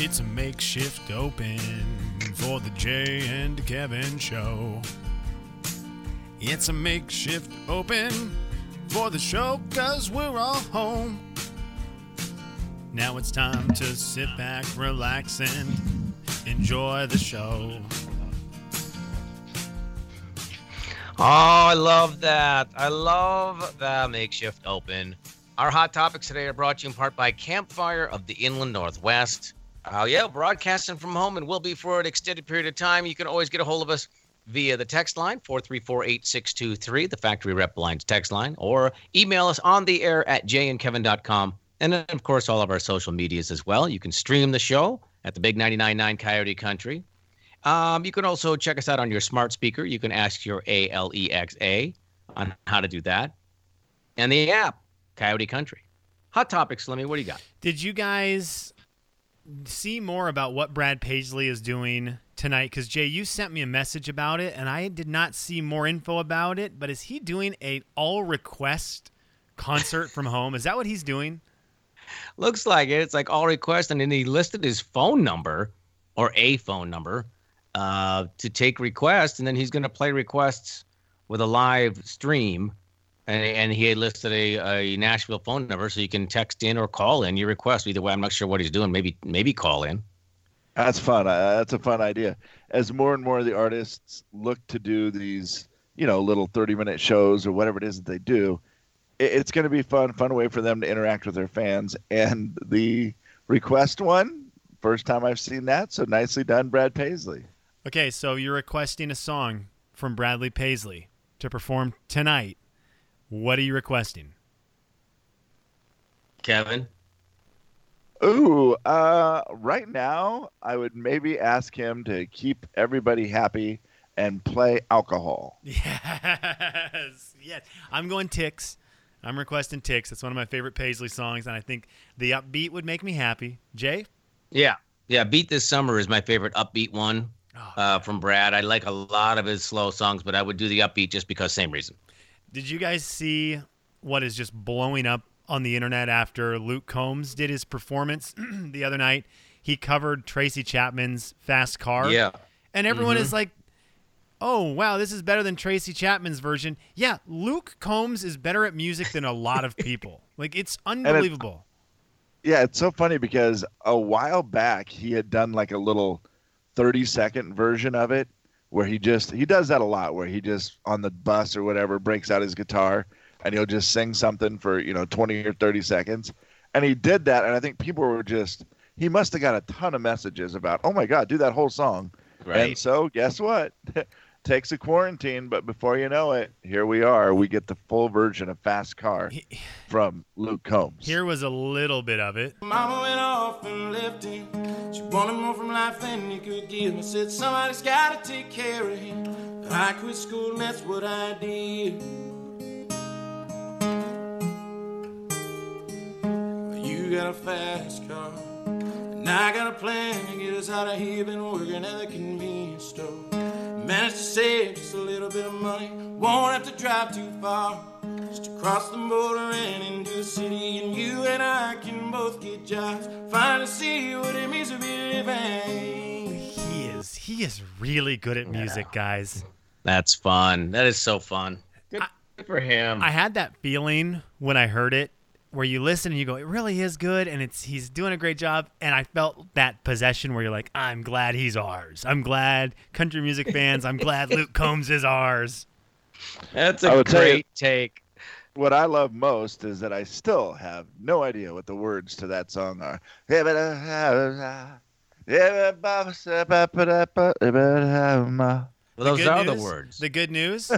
It's a makeshift open for the Jay and Kevin show. It's a makeshift open for the show cause we're all home. Now it's time to sit back, relax, and enjoy the show. Oh, I love that. I love that makeshift open. Our hot topics today are brought to you in part by Campfire of the Inland Northwest. Uh, yeah, broadcasting from home and will be for an extended period of time. You can always get a hold of us via the text line 434-8623, the factory rep lines text line, or email us on the air at jayandkevin.com. And then, of course, all of our social medias as well. You can stream the show at the Big 99.9 Coyote Country. Um, you can also check us out on your smart speaker. You can ask your ALEXA on how to do that. And the app, Coyote Country. Hot topics, Slimmy, what do you got? Did you guys see more about what Brad Paisley is doing tonight? Because Jay, you sent me a message about it, and I did not see more info about it. But is he doing a all request concert from home? Is that what he's doing? Looks like it. It's like all request, and then he listed his phone number or a phone number uh, to take requests, and then he's going to play requests with a live stream. And, and he had listed a, a Nashville phone number, so you can text in or call in your request. Either way, I'm not sure what he's doing. Maybe maybe call in. That's fun. Uh, that's a fun idea. As more and more of the artists look to do these, you know, little 30 minute shows or whatever it is that they do, it, it's going to be fun, fun way for them to interact with their fans. And the request one, first time I've seen that. So nicely done, Brad Paisley. Okay, so you're requesting a song from Bradley Paisley to perform tonight. What are you requesting? Kevin? Ooh, uh, right now, I would maybe ask him to keep everybody happy and play alcohol. Yes, yes. I'm going Ticks. I'm requesting Ticks. It's one of my favorite Paisley songs, and I think the upbeat would make me happy. Jay? Yeah. Yeah. Beat This Summer is my favorite upbeat one uh, from Brad. I like a lot of his slow songs, but I would do the upbeat just because same reason. Did you guys see what is just blowing up on the internet after Luke Combs did his performance the other night? He covered Tracy Chapman's Fast Car. Yeah. And everyone mm-hmm. is like, oh, wow, this is better than Tracy Chapman's version. Yeah, Luke Combs is better at music than a lot of people. like, it's unbelievable. Yeah, it's so funny because a while back he had done like a little 30 second version of it where he just he does that a lot where he just on the bus or whatever breaks out his guitar and he'll just sing something for, you know, 20 or 30 seconds. And he did that and I think people were just he must have got a ton of messages about, "Oh my god, do that whole song." And so, guess what? Takes a quarantine, but before you know it, here we are. We get the full version of Fast Car from Luke Combs. Here was a little bit of it. Mama went off and left him. She wanted more from life than he could give me. Said somebody's gotta take care of him. I quit school and that's what I did. You got a fast car. And I got a plan to get us out of here. Been working at the convenience store. Managed to save just a little bit of money. Won't have to drive too far. Just to cross the border and into the city. And you and I can both get jobs. Finally see what it means to be living. He is he is really good at music, guys. That's fun. That is so fun. Good for him. I had that feeling when I heard it where you listen and you go, it really is good and it's he's doing a great job. And I felt that possession where you're like, I'm glad he's ours. I'm glad country music fans, I'm glad Luke Combs is ours. That's a would tell you- great take. what I love most is that I still have no idea what the words to that song are. Well, those good are the words. The good news,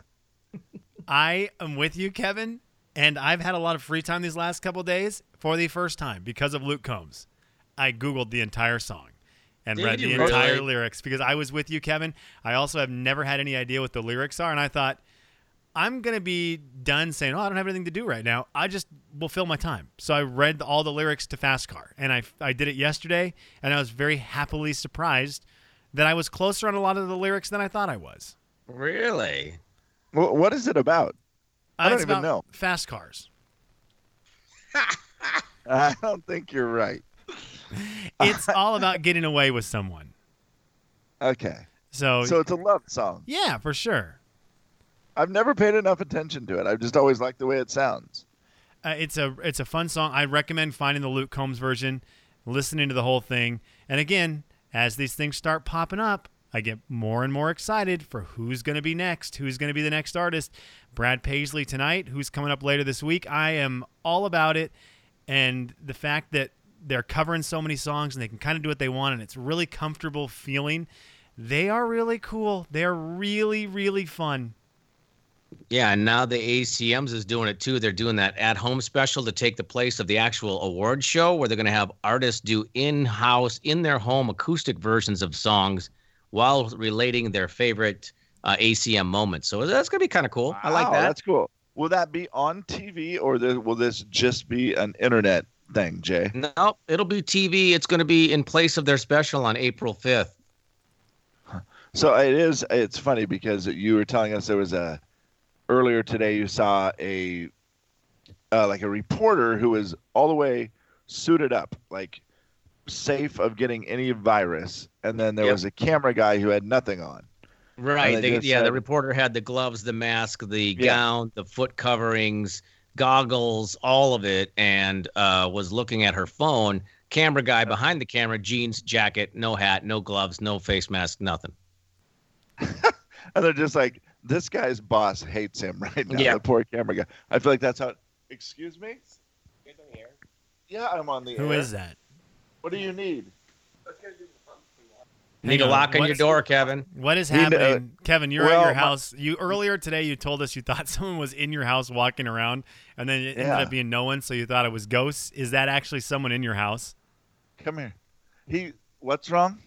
I am with you, Kevin, and I've had a lot of free time these last couple days for the first time because of Luke Combs. I Googled the entire song and Did read the really? entire lyrics because I was with you, Kevin. I also have never had any idea what the lyrics are, and I thought, I'm going to be done saying, oh, I don't have anything to do right now. I just will fill my time. So I read all the lyrics to Fast Car, and I, I did it yesterday, and I was very happily surprised that I was closer on a lot of the lyrics than I thought I was. really? Wh- What is it about? I don't even know. Fast cars. I don't think you're right. it's all about getting away with someone. Okay. So, So it's a love song. yeah, for sure. I've never paid enough attention to it. I've just always liked the way it sounds. Uh, it's a it's a fun song. I recommend finding the Luke Combs version, listening to the whole thing. And again, as these things start popping up, I get more and more excited for who's going to be next, who's going to be the next artist. Brad Paisley tonight, who's coming up later this week. I am all about it, and the fact that they're covering so many songs and they can kind of do what they want, and it's really comfortable feeling. They are really cool. They're really really fun. Yeah, and now the ACMs is doing it too. They're doing that at home special to take the place of the actual award show where they're going to have artists do in house, in their home, acoustic versions of songs while relating their favorite uh, ACM moments. So that's going to be kind of cool. I like that. That's cool. Will that be on TV or the, will this just be an internet thing, Jay? No, it'll be TV. It's going to be in place of their special on April 5th. So it is. It's funny because you were telling us there was a earlier today. You saw a uh, like a reporter who was all the way suited up, like safe of getting any virus, and then there Yep. was a camera guy who had nothing on. Right. they They, just yeah, the reporter had the gloves, the mask, the Yeah. gown, the foot coverings, goggles, all of it, and uh, was looking at her phone. Camera guy behind the camera, jeans, jacket, no hat, no gloves, no face mask, nothing. And they're just like, this guy's boss hates him right now. Yeah. The poor camera guy. I feel like that's how. Excuse me. Yeah, I'm on the Who air. is that? What do you need? Need a lock on your door, Kevin. What is You uh, know- happening, Kevin? You're well, at your house. You earlier today you told us you thought someone was in your house walking around, and then it ended up being no one, so you thought it was ghosts. Is that actually someone in your house? Come here. He. What's wrong?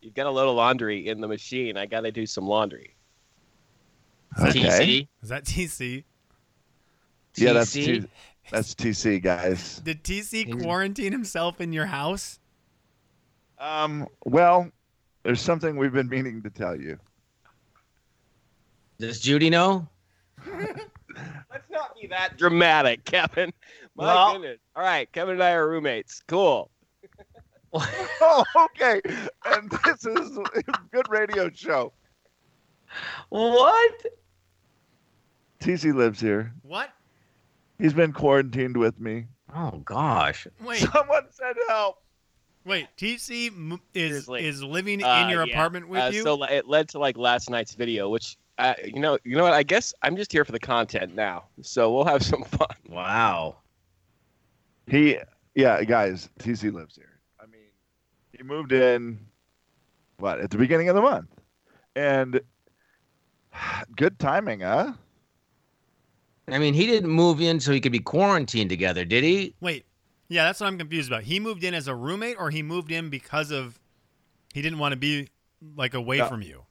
You've got a load of laundry in the machine. I got to do some laundry. Okay. TC. Is that TC? Yeah, that's TC. T- that's TC, guys. Did TC quarantine himself in your house? Um. Well, there's something we've been meaning to tell you. Does Judy know? Let's not be that dramatic, Kevin. My Well- goodness. All right, Kevin and I are roommates. Cool. oh, okay. And this is a good radio show. What? TC lives here. What? He's been quarantined with me. Oh gosh. Wait, Someone said help. wait. TC m- is Seriously. is living Uh, in your yeah. apartment with Uh, you. So it led to like last night's video, which uh, you know, you know what? I guess I'm just here for the content now. So we'll have some fun. Wow. He, yeah, guys. TC lives here. I mean, he moved in, what at the beginning of the month, and good timing, huh? I mean, he didn't move in so he could be quarantined together, did he? Wait, yeah, that's what I'm confused about. He moved in as a roommate, or he moved in because of he didn't want to be like away No. from you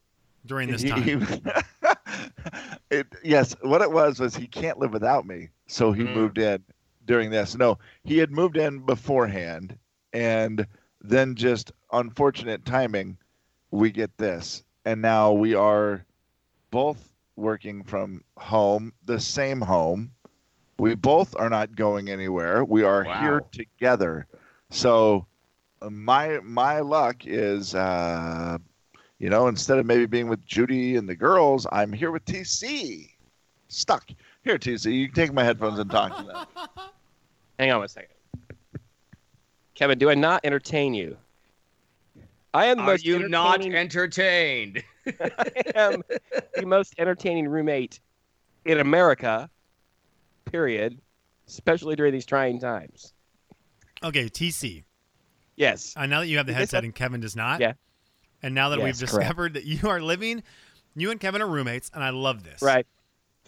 during this He- time. he- it, yes, what it was was he can't live without me, so he Mm. moved in during this. No, he had moved in beforehand, and then just unfortunate timing, we get this, and now we are both working from home, the same home. We both are not going anywhere. We are here together. So uh, my my luck is uh, you know, instead of maybe being with Judy and the girls, I'm here with TC. Stuck. Here, TC, you can take my headphones and talk to them. Hang on one second. Kevin, do I not entertain you? I am the Are most you not entertained? I am the most entertaining roommate in America. Period. Especially during these trying times. Okay, TC. Yes. Uh, now that you have the headset and Kevin does not. Yeah. And now that we've Yes, correct. discovered that you are living, you and Kevin are roommates, and I love this. Right.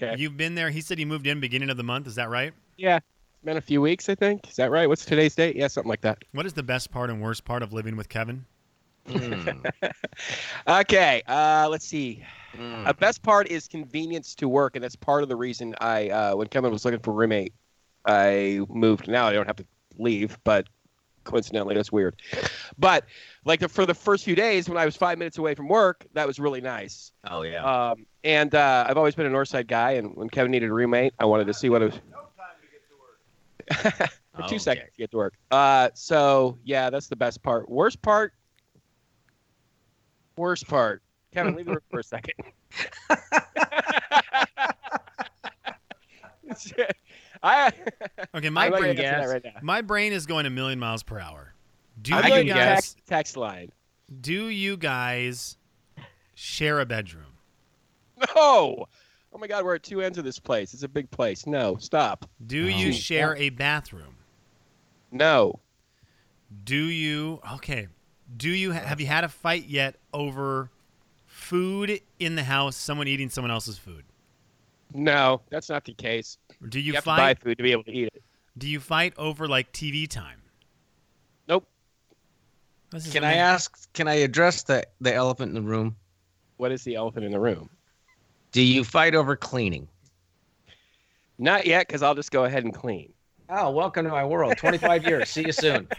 Okay. You've been there. He said he moved in beginning of the month. Is that right? Yeah. It's been a few weeks, I think. Is that right? What's today's date? Yeah, something like that. What is the best part and worst part of living with Kevin? Hmm, Okay. Uh, let's see. hmm. A best part is convenience to work, and that's part of the reason I, uh, when Kevin was looking for a roommate, I moved. Now I don't have to leave, but coincidentally, that's weird. But like the, for the first few days when I was five minutes away from work, that was really nice. Oh yeah. Um, and uh, I've always been a Northside guy, and when Kevin needed a roommate, I wanted to see what it was. No time to get to for two Okay. seconds to get to work. Uh, so yeah, that's the best part. Worst part. Worst part. Kevin, leave the room for a second. I, Okay, my going brain, to right my brain is going a million miles per hour. Do I'm you going can to guys text, text line. do you guys share a bedroom? No. Oh my God, we're at two ends of this place. It's a big place. No, stop. Do No. you share a bathroom? No. Do you okay? Do you have you had a fight yet over food in the house? Someone eating someone else's food? No, that's not the case. Do You, you, have to buy fight? food to be able to eat it. Do you fight over like TV time? Nope. This is Can I ask? Can I address the the elephant in the room? What is the elephant in the room? Do you fight over cleaning? Not yet, because I'll just go ahead and clean. Oh, welcome to my world. 25 years. See you soon.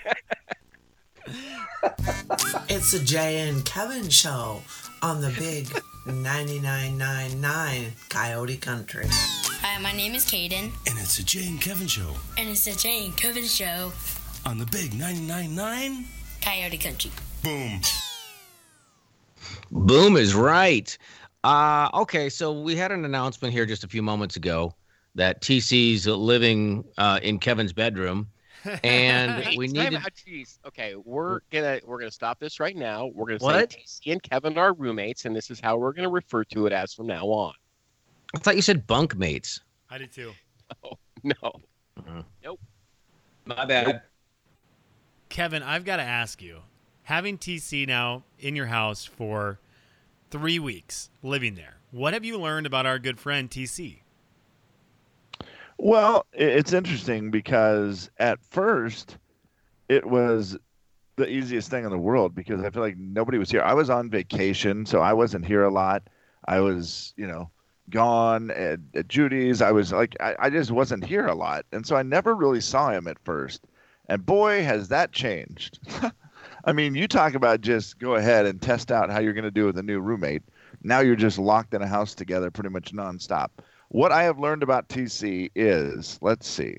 It's the Jay and Kevin show on the big 9999 Coyote Country. Hi, my name is Caden, And it's a Jay and Kevin show and it's the Jay and Kevin Show, on the big 99.9. Coyote Country. Boom. Boom is right. Uh, okay, so we had an announcement here just a few moments ago that TC's living uh, in Kevin's bedroom, and we need to. jeez. Okay, we're gonna we're gonna stop this right now. We're gonna What? say TC and Kevin are roommates, and this is how we're gonna refer to it as from now on. I thought you said bunkmates. I did too. oh No. Uh-huh. Nope. My bad. Kevin, I've got to ask you, having TC now in your house for three weeks, living there, what have you learned about our good friend TC? Well, it's interesting because at first it was the easiest thing in the world because I feel like nobody was here. I was on vacation, so I wasn't here a lot. I was, you know, gone at, at Judy's. I was like, I, I just wasn't here a lot. And so I never really saw him at first. And boy, has that changed. I mean, you talk about just go ahead and test out how you're going to do with a new roommate. Now you're just locked in a house together pretty much nonstop. What I have learned about TC is, let's see.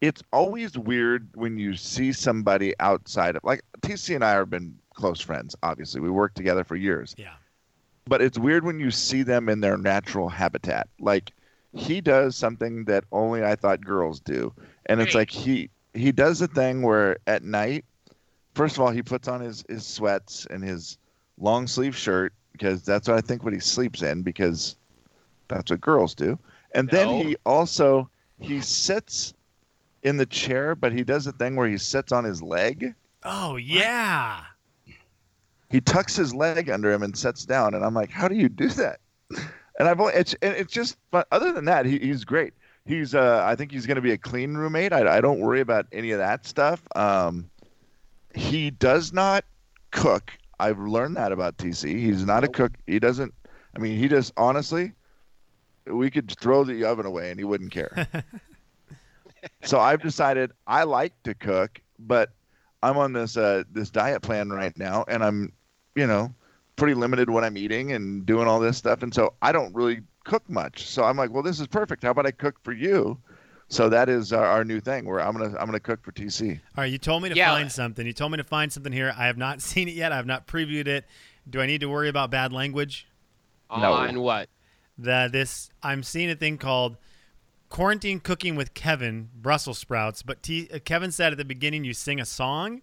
It's always weird when you see somebody outside of like TC and I have been close friends, obviously. We worked together for years. Yeah. But it's weird when you see them in their natural habitat. Like he does something that only I thought girls do. And it's like he he does a thing where at night, first of all, he puts on his, his sweats and his long sleeve shirt because that's what I think what he sleeps in because that's what girls do. And then he also he sits in the chair, but he does a thing where he sits on his leg. Oh, yeah. He tucks his leg under him and sits down, and I'm like, how do you do that? And I've only, it's and it's just but other than that, he, he's great. He's uh I think he's going to be a clean roommate. I, I don't worry about any of that stuff. Um, he does not cook. I've learned that about TC. He's not a cook. He doesn't. I mean, he just honestly, we could throw the oven away and he wouldn't care. so I've decided I like to cook, but I'm on this uh, this diet plan right now, and I'm, you know, pretty limited what I'm eating and doing all this stuff, and so I don't really cook much. So I'm like, well, this is perfect. How about I cook for you? So that is our, our new thing where I'm gonna I'm gonna cook for TC. All right, you told me to Yeah. find something. You told me to find something here. I have not seen it yet. I have not previewed it. Do I need to worry about bad language? No. On what? The this I'm seeing a thing called quarantine cooking with Kevin Brussels sprouts. But T, uh, Kevin said at the beginning you sing a song,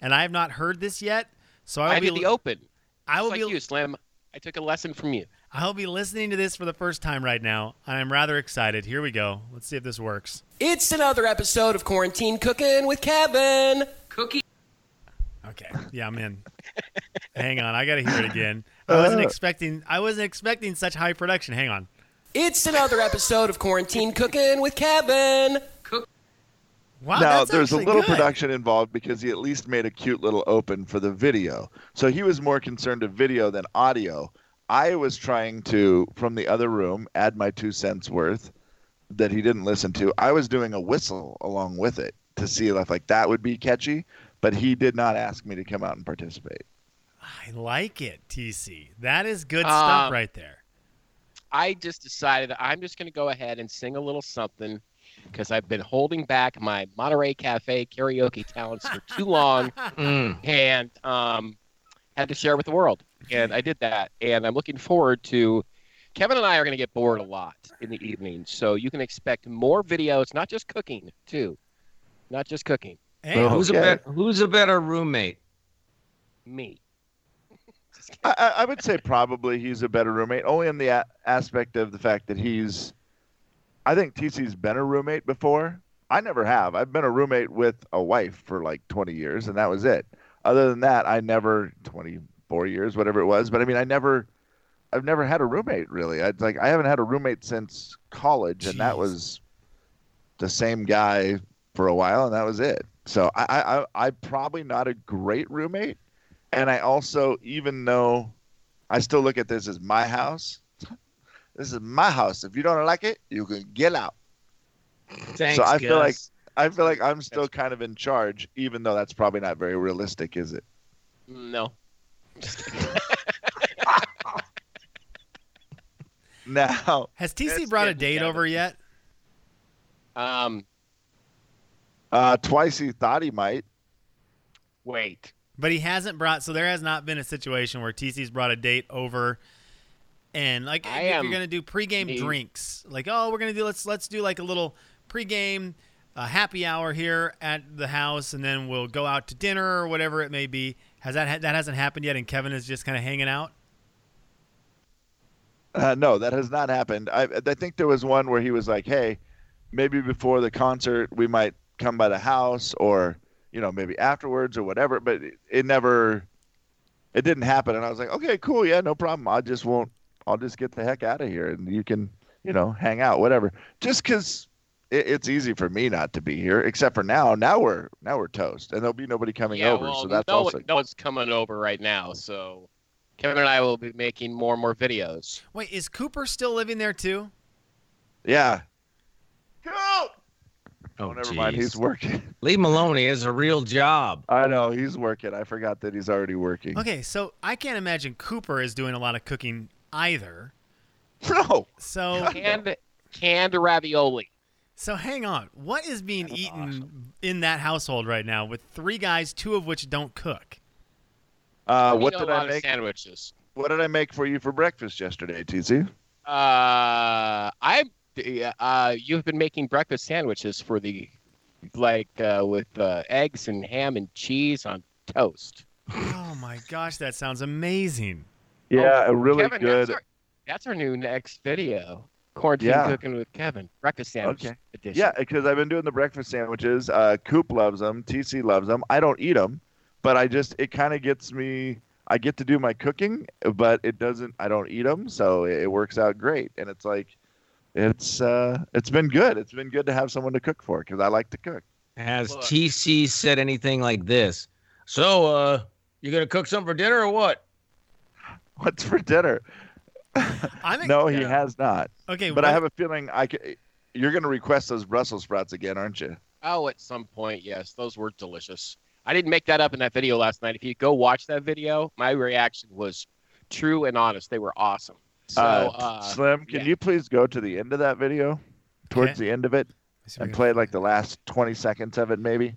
and I have not heard this yet. So I will I be the open. I will Just like be you, Slim. I took a lesson from you. I'll be listening to this for the first time right now, and I'm rather excited. Here we go. Let's see if this works. It's another episode of Quarantine Cooking with Kevin. Cookie. Okay. Yeah, I'm in. Hang on, I gotta hear it again. I wasn't uh. expecting I wasn't expecting such high production. Hang on. It's another episode of Quarantine Cooking with Kevin. Wow, now that's there's a little good. production involved because he at least made a cute little open for the video. So he was more concerned of video than audio. I was trying to, from the other room, add my two cents worth that he didn't listen to. I was doing a whistle along with it to see if like that would be catchy, but he did not ask me to come out and participate. I like it, TC. That is good stuff Um, right there. I just decided I'm just going to go ahead and sing a little something because I've been holding back my Monterey Cafe karaoke talents for too long Mm. and um, had to share with the world. And I did that. And I'm looking forward to. Kevin and I are going to get bored a lot in the evening, so you can expect more videos, not just cooking, too. Not just cooking. Hey. Who's a Okay. bet, Who's a better roommate? Me. I, I would say probably he's a better roommate, only in the a- aspect of the fact that he's. I think TC's been a roommate before. I never have. I've been a roommate with a wife for like 20 years, and that was it. Other than that, I never 24 years, whatever it was. But I mean, I never, I've never had a roommate really. I like I haven't had a roommate since college, and that was the same guy for a while, and that was it. So I, I, I I'm probably not a great roommate, and I also, even though I still look at this as my house, this is my house. If you don't like it, you can get out. Thanks, so I feel like I feel like I'm still kind of in charge, even though that's probably not very realistic, is it? No. Now, has TC brought a date together. over yet? Um, uh, twice he thought he might. wait. But he hasn't brought. So there has not been a situation where TC's brought a date over, and like I if am you're gonna do pregame the- drinks, like oh we're gonna do let's let's do like a little pregame uh, happy hour here at the house, and then we'll go out to dinner or whatever it may be. Has that ha- that hasn't happened yet? And Kevin is just kind of hanging out. Uh, no, that has not happened. I, I think there was one where he was like, "Hey, maybe before the concert we might come by the house, or you know, maybe afterwards or whatever." But it, it never, it didn't happen. And I was like, "Okay, cool, yeah, no problem. I just won't. I'll just get the heck out of here, and you can, you know, hang out, whatever." Just because it's easy for me not to be here, except for now. Now we're now we're toast, and there'll be nobody coming yeah, over, well, so that's no, also. no one's coming over right now, so Kevin and I will be making more and more videos. Wait, is Cooper still living there too? Yeah. Go! Oh, Oh, never mind. He's working. Lee Maloney has a real job. I know he's working. I forgot that he's already working. Okay, so I can't imagine Cooper is doing a lot of cooking either. No. So Canned, canned ravioli. So hang on. What is being That's eaten awesome. in that household right now with three guys, two of which don't cook? Uh, what did I make? Sandwiches. What did I make for you for breakfast yesterday, TC? Uh, I uh, you've been making breakfast sandwiches for the like uh, with uh, eggs and ham and cheese on toast. Oh my gosh, that sounds amazing. Yeah, Oh, a really Kevin, good. That's our, that's our new next video. Quarantine Yeah. cooking with Kevin. Breakfast sandwich Okay. edition. Yeah, because I've been doing the breakfast sandwiches. Uh, Coop loves them. TC loves them. I don't eat them, but I just it kind of gets me. I get to do my cooking, but it doesn't. I don't eat them, so it, it works out great. And it's like, it's uh, it's been good. It's been good to have someone to cook for because I like to cook. Has Look. TC said anything like this? So, uh, you gonna cook something for dinner or what? What's for dinner? I'm no, he yeah. has not. Okay, But I have a feeling I c- you're going to request those Brussels sprouts again, aren't you? Oh, at some point, yes. Those were delicious. I didn't make that up in that video last night. If you go watch that video, my reaction was true and honest. They were awesome. So, uh, uh, Slim, can yeah. you please go to the end of that video, towards Okay. the end of it, Let's see if I and play like the last 20 seconds of it, maybe?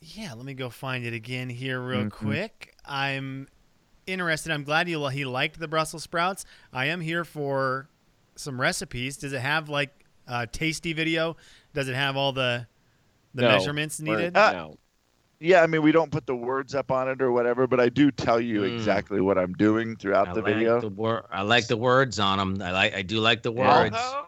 Yeah, let me go find it again here real Mhm. quick. I'm interested. I'm glad you he liked the Brussels sprouts. I am here for some recipes. Does it have like a tasty video? Does it have all the the No, measurements we're- needed? Uh, no. Yeah, I mean, we don't put the words up on it or whatever, but I do tell you Mm. exactly what I'm doing throughout I the like video. the wor- I like the words on them. I like. I do like the words. Although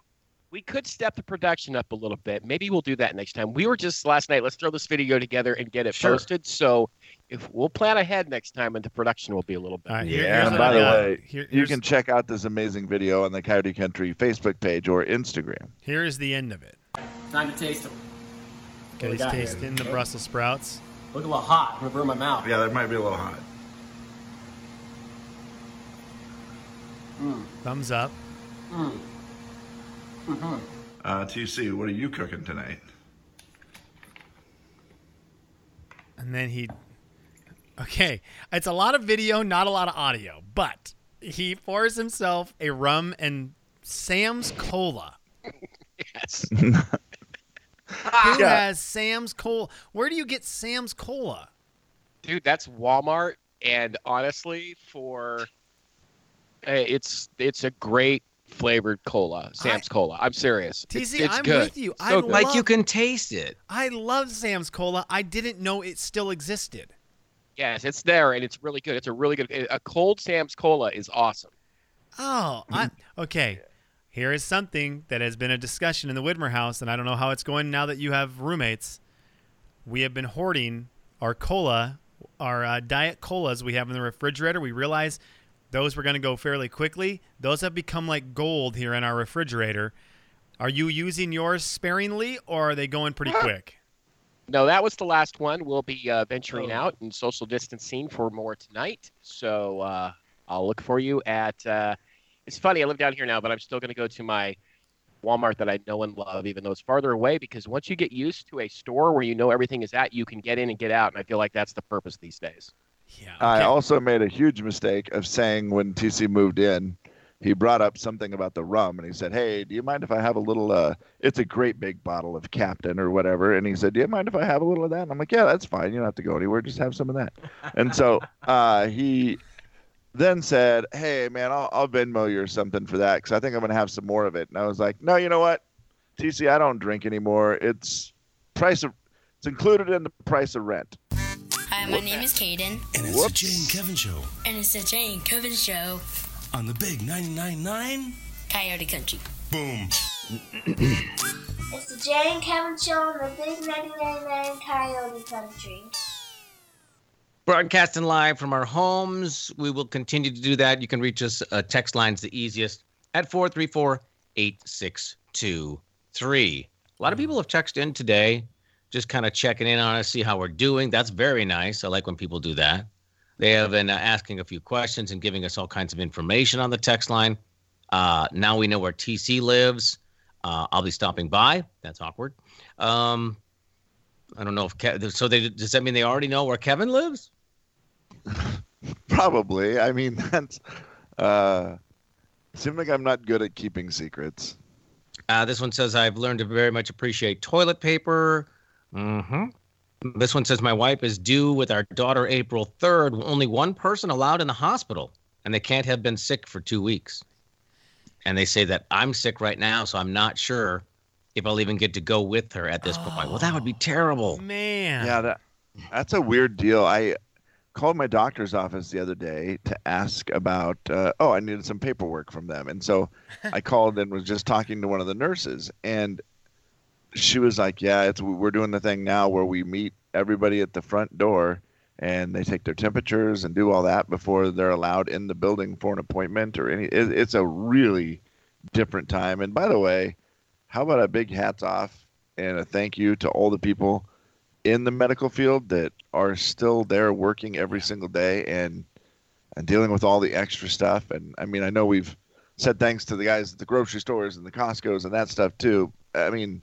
we could step the production up a little bit. Maybe we'll do that next time. We were just last night. Let's throw this video together and get it Sure. posted. So if we'll plan ahead next time, and the production will be a little All right, better. here- Yeah, and by I the got. way, Here- You can check out this amazing video on the Coyote Country Facebook page or Instagram. here is the end of it. Time to taste them. Okay, we he's here? the Brussels sprouts. Look a little hot. I'm gonna burn my mouth. Yeah, that might be a little hot. Mm. Thumbs up. Mm. hmm Uh, TC, what are you cooking tonight? And then he. Okay, it's a lot of video, not a lot of audio, but he pours himself a rum and Sam's Cola. Yes. Who Yeah. has Sam's Cola? Where do you get Sam's Cola? Dude, that's Walmart, and honestly, for eh, it's it's a great flavored cola, Sam's Cola. I'm serious. It's, TC, it's I'm good. with you. So I good. Like you can taste it. I love Sam's Cola. I didn't know it still existed. Yes, it's there, and it's really good. It's a really good. A cold Sam's Cola is awesome. Oh, I, okay. Here is something that has been a discussion in the Widmer house, and I don't know how it's going now that you have roommates. We have been hoarding our cola, our uh, diet colas we have in the refrigerator. We realize those were going to go fairly quickly. Those have become like gold here in our refrigerator. Are you using yours sparingly, or are they going pretty quick? No, that was the last one. We'll be uh, venturing Oh. out and social distancing for more tonight. So uh, I'll look for you at. It's funny. I live down here now, but I'm still going to go to my Walmart that I know and love, even though it's farther away. Because once you get used to a store where you know everything is at, you can get in and get out, and I feel like that's the purpose these days. Yeah. I also made a huge mistake of saying when TC moved in, he brought up something about the rum and he said, Hey, do you mind if I have a little uh it's a great big bottle of Captain or whatever. And he said, Do you mind if I have a little of that? And I'm like, Yeah, that's fine. You don't have to go anywhere, just have some of that. and so uh he then said, Hey man, I'll I'll Venmo you or something for that because I think I'm gonna have some more of it. And I was like, No, you know what? TC, I don't drink anymore. It's price of it's included in the price of rent. Hi, my name is Caden, And it's Whoops. the Jay and Kevin Show and it's the Jay and Kevin Show, on the big 99.9 Coyote Country. Boom. It's the Jay and Kevin Show on the Big 99.9 Coyote Country. Broadcasting live from our homes. We will continue to do that. You can reach us. Uh, text line's the easiest at 434 8623. A lot of people have texted in today, just kind of checking in on us, see how we're doing. That's very nice. I like when people do that. They have been uh, asking a few questions and giving us all kinds of information on the text line. Uh, now we know where TC lives. Uh, I'll be stopping by. That's awkward. Um, I don't know if Ke- so. They does that mean they already know where Kevin lives? Probably. I mean, that's. Uh, seems like I'm not good at keeping secrets. Uh, this one says I've learned to very much appreciate toilet paper. hmm This one says my wife is due with our daughter April third. Only one person allowed in the hospital, and they can't have been sick for two weeks. And they say that I'm sick right now, so I'm not sure if I'll even get to go with her at this point. Well, that would be terrible. Man. Yeah, that that's a weird deal. I called my doctor's office the other day to ask about. Uh, oh, I needed some paperwork from them, and so I called and was just talking to one of the nurses, and she was like, "Yeah, it's we're doing the thing now where we meet everybody at the front door." And they take their temperatures and do all that before they're allowed in the building for an appointment or any. It, it's a really different time. And by the way, how about a big hats off and a thank you to all the people in the medical field that are still there working every single day and and dealing with all the extra stuff. And I mean, I know we've said thanks to the guys at the grocery stores and the Costco's and that stuff too. I mean,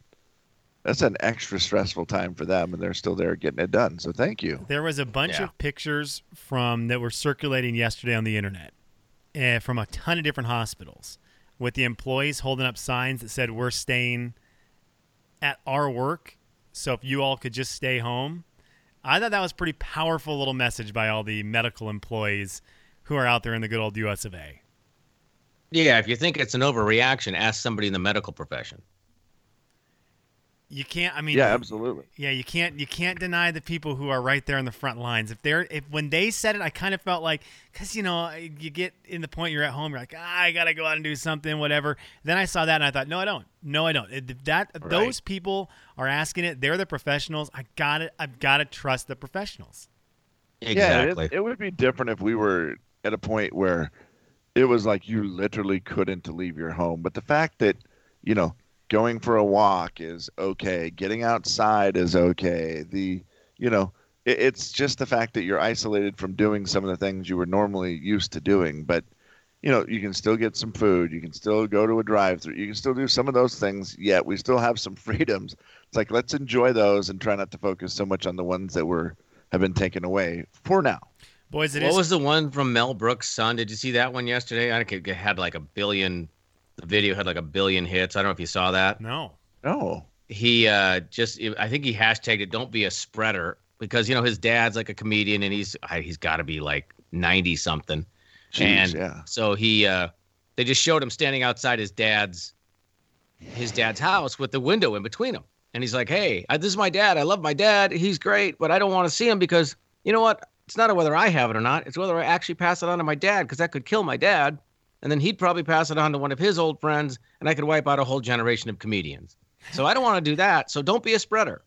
that's an extra stressful time for them, and they're still there getting it done. So thank you. There was a bunch Yeah. of pictures from that were circulating yesterday on the internet uh, from a ton of different hospitals with the employees holding up signs that said we're staying at our work. So if you all could just stay home. I thought that was pretty powerful little message by all the medical employees who are out there in the good old US of A. Yeah, if you think it's an overreaction, ask somebody in the medical profession. You can't I mean Yeah, absolutely. Yeah, you can't you can't deny the people who are right there on the front lines. If they're if when they said it, I kind of felt like because you know you get in the point you're at home, you're like ah, I gotta go out and do something, whatever. Then I saw that and I thought, no, I don't, no, I don't. It- that those people are asking it. They're the professionals. I got to I've got to trust the professionals. Exactly. Yeah, it, it would be different if we were at a point where it was like you literally couldn't leave your home. But the fact that, you know, going for a walk is okay, getting outside is okay. The, you know, it, it's just the fact that you're isolated from doing some of the things you were normally used to doing. But, you know, you can still get some food. You can still go to a drive-through. You can still do some of those things. Yet we still have some freedoms. It's like let's enjoy those and try not to focus so much on the ones that were have been taken away for now. Boys, it what is- was the one from Mel Brooks' son? Did you see that one yesterday? I think it had like a billion. The video had like a billion hits. I don't know if you saw that. No. No. he uh, just I think he hashtagged it. Don't be a spreader because you know his dad's like a comedian and he's, he's got to be like ninety something. Jeez, and yeah. so he uh, they just showed him standing outside his dad's his dad's house with the window in between him. And he's like, "Hey, I, this is my dad. I love my dad. He's great, but I don't want to see him because you know what? It's not whether I have it or not. It's whether I actually pass it on to my dad because that could kill my dad, and then he'd probably pass it on to one of his old friends, and I could wipe out a whole generation of comedians. So I don't want to do that. So don't be a spreader.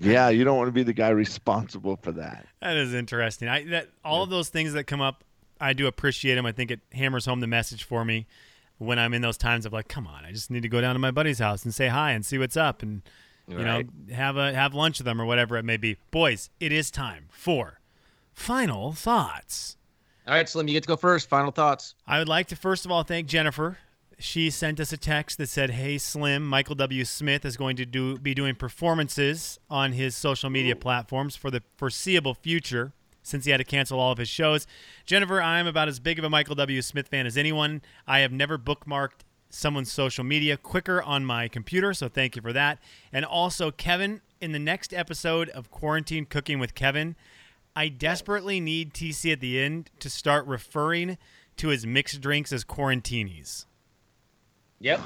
Yeah, you don't want to be the guy responsible for that. That is interesting. I that all of those things that come up, I do appreciate them. I think it hammers home the message for me when I'm in those times of like, come on, I just need to go down to my buddy's house and say hi and see what's up and you Right. know have a have lunch with them or whatever it may be. Boys, it is time for final thoughts. All right, Slim, you get to go first. Final thoughts. I would like to first of all thank Jennifer. She sent us a text that said, "Hey Slim, Michael W. Smith is going to do be doing performances on his social media platforms for the foreseeable future since he had to cancel all of his shows." Jennifer, I am about as big of a Michael W. Smith fan as anyone. I have never bookmarked someone's social media quicker on my computer, so thank you for that. And also, Kevin, in the next episode of Quarantine Cooking with Kevin, I desperately need TC at the end to start referring to his mixed drinks as quarantinis. Yep.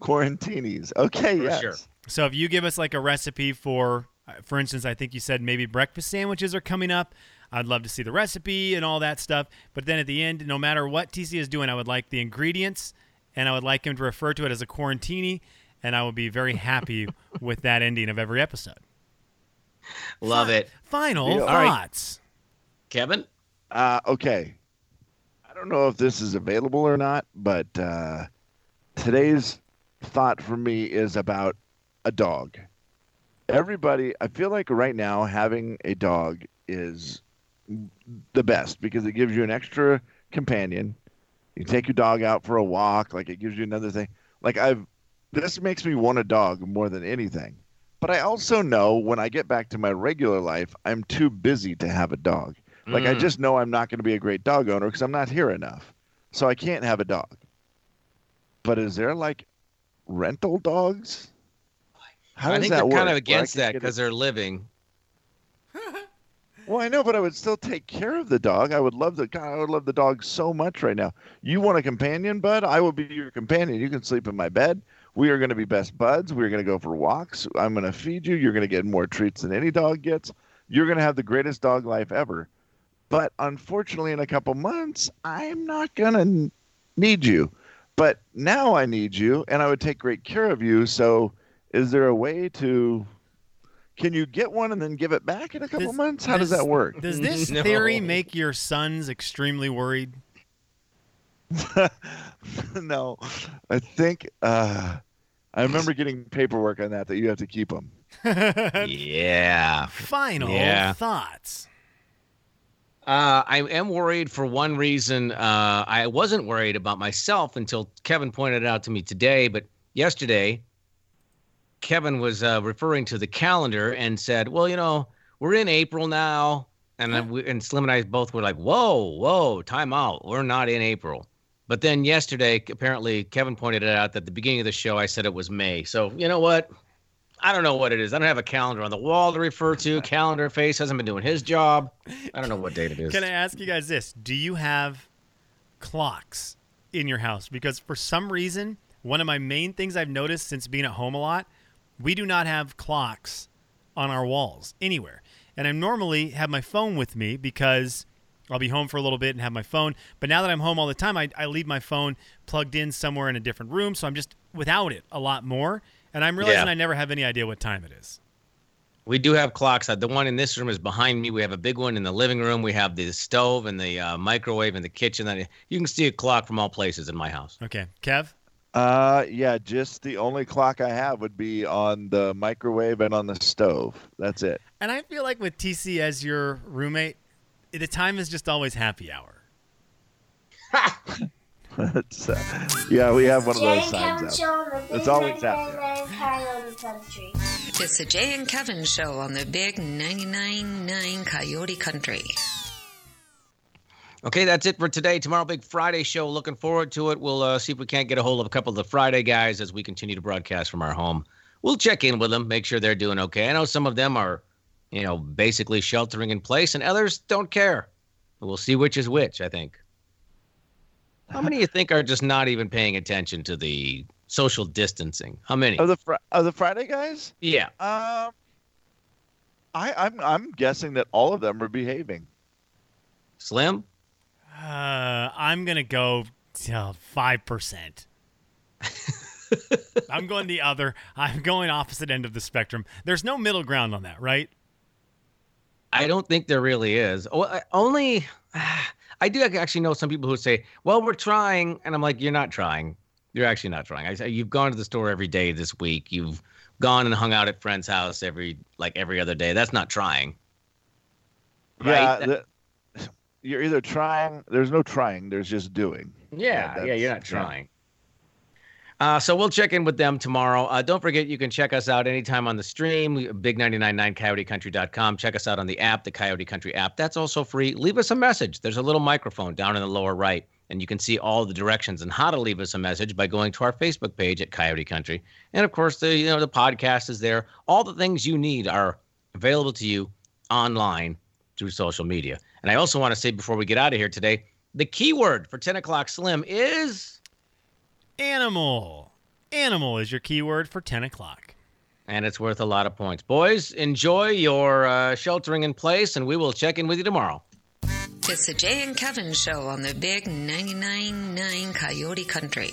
Quarantinis. Okay, For yes. sure. So if you give us like a recipe for, uh, for instance, I think you said maybe breakfast sandwiches are coming up. I'd love to see the recipe and all that stuff. But then at the end, no matter what TC is doing, I would like the ingredients and I would like him to refer to it as a quarantini. And I would be very happy with that ending of every episode. Love it. Final Deal. All right. thoughts. Kevin? Uh, okay. I don't know if this is available or not, but uh, today's thought for me is about a dog. Everybody, I feel like right now having a dog is the best because it gives you an extra companion. You take your dog out for a walk, like it gives you another thing. Like I've, this makes me want a dog more than anything. But I also know when I get back to my regular life, I'm too busy to have a dog. Like I Mm. just know I'm not going to be a great dog owner because I'm not here enough. So I can't have a dog. But is there like rental dogs? How I think they're work? kind of against that get a- because they're living. Well, I know, but I would still take care of the dog. I would love the God, I would love the dog so much right now. You want a companion, bud? I will be your companion. You can sleep in my bed. We are going to be best buds. We're going to go for walks. I'm going to feed you. You're going to get more treats than any dog gets. You're going to have the greatest dog life ever. But unfortunately, in a couple months, I'm not going to need you. But now I need you, and I would take great care of you. So, is there a way to? Can you get one and then give it back in a couple Does- months? How does, that work? Does this No. theory make your sons extremely worried? no, I think uh, I remember getting paperwork on that that you have to keep them. yeah. Final Yeah. thoughts. Uh, I am worried for one reason. Uh, I wasn't worried about myself until Kevin pointed it out to me today. But yesterday, Kevin was uh, referring to the calendar and said, "Well, you know, we're in April now." And then we, and Slim and I both were like, "Whoa, whoa, time out. We're not in April." But then yesterday, apparently, Kevin pointed it out that at the beginning of the show, I said it was May. So you know what? I don't know what it is. I don't have a calendar on the wall to refer to. Calendar face hasn't been doing his job. I don't know what date it is. Can I ask you guys this? Do you have clocks in your house? Because for some reason, one of my main things I've noticed since being at home a lot, we do not have clocks on our walls anywhere. And I normally have my phone with me because I'll be home for a little bit and have my phone. But now that I'm home all the time, I, I leave my phone plugged in somewhere in a different room. So I'm just without it a lot more. And I'm realizing Yeah. I never have any idea what time it is. We do have clocks. Uh, The one in this room is behind me. We have a big one in the living room. We have the stove and the uh, microwave in the kitchen. You can see a clock from all places in my house. Okay. Kev? Uh, yeah, just the only clock I have would be on the microwave and on the stove. That's it. And I feel like with TC as your roommate, the time is just always happy hour. It's, uh, yeah, we have one of those and signs Kevin out. Show on the Big It's always happy 99.9 Coyote Country. It's the Jay and Kevin show on the big 99.9 Coyote Country. Okay, that's it for today. Tomorrow, big Friday show. Looking forward to it. We'll uh, see if we can't get a hold of a couple of the Friday guys as we continue to broadcast from our home. We'll check in with them, make sure they're doing okay. I know some of them are, you know, basically sheltering in place, and others don't care. We'll see which is which. I think. How many you think are just not even paying attention to the social distancing? How many? Of the fr- of the Friday guys? Yeah. Um, I I'm I'm guessing that all of them are behaving. Slim. Uh, I'm gonna go five percent. I'm going the other. I'm going opposite end of the spectrum. There's no middle ground on that, right? I don't think there really is. Oh, Only, I do actually know some people who say, "Well, we're trying," and I'm like, "You're not trying. You're actually not trying." I say, "You've gone to the store every day this week. You've gone and hung out at friend's house every like every other day. That's not trying." Yeah, the- you're either trying. There's no trying. There's just doing. Yeah, yeah, that's- you're not trying. Uh, so we'll check in with them tomorrow. Uh, don't forget, you can check us out anytime on the stream, big999coyotecountry.com. Check us out on the app, the Coyote Country app. That's also free. Leave us a message. There's a little microphone down in the lower right, and you can see all the directions and how to leave us a message by going to our Facebook page at Coyote Country. And of course, the you know the podcast is there. All the things you need are available to you online through social media. And I also want to say before we get out of here today, the keyword for 10 o'clock slim is Animal. Animal is your keyword for 10 o'clock. and it's worth a lot of points. Boys, enjoy your uh, sheltering in place, and we will check in with you tomorrow. It's the Jay and Kevin Show on the Big 99.9 Coyote Country.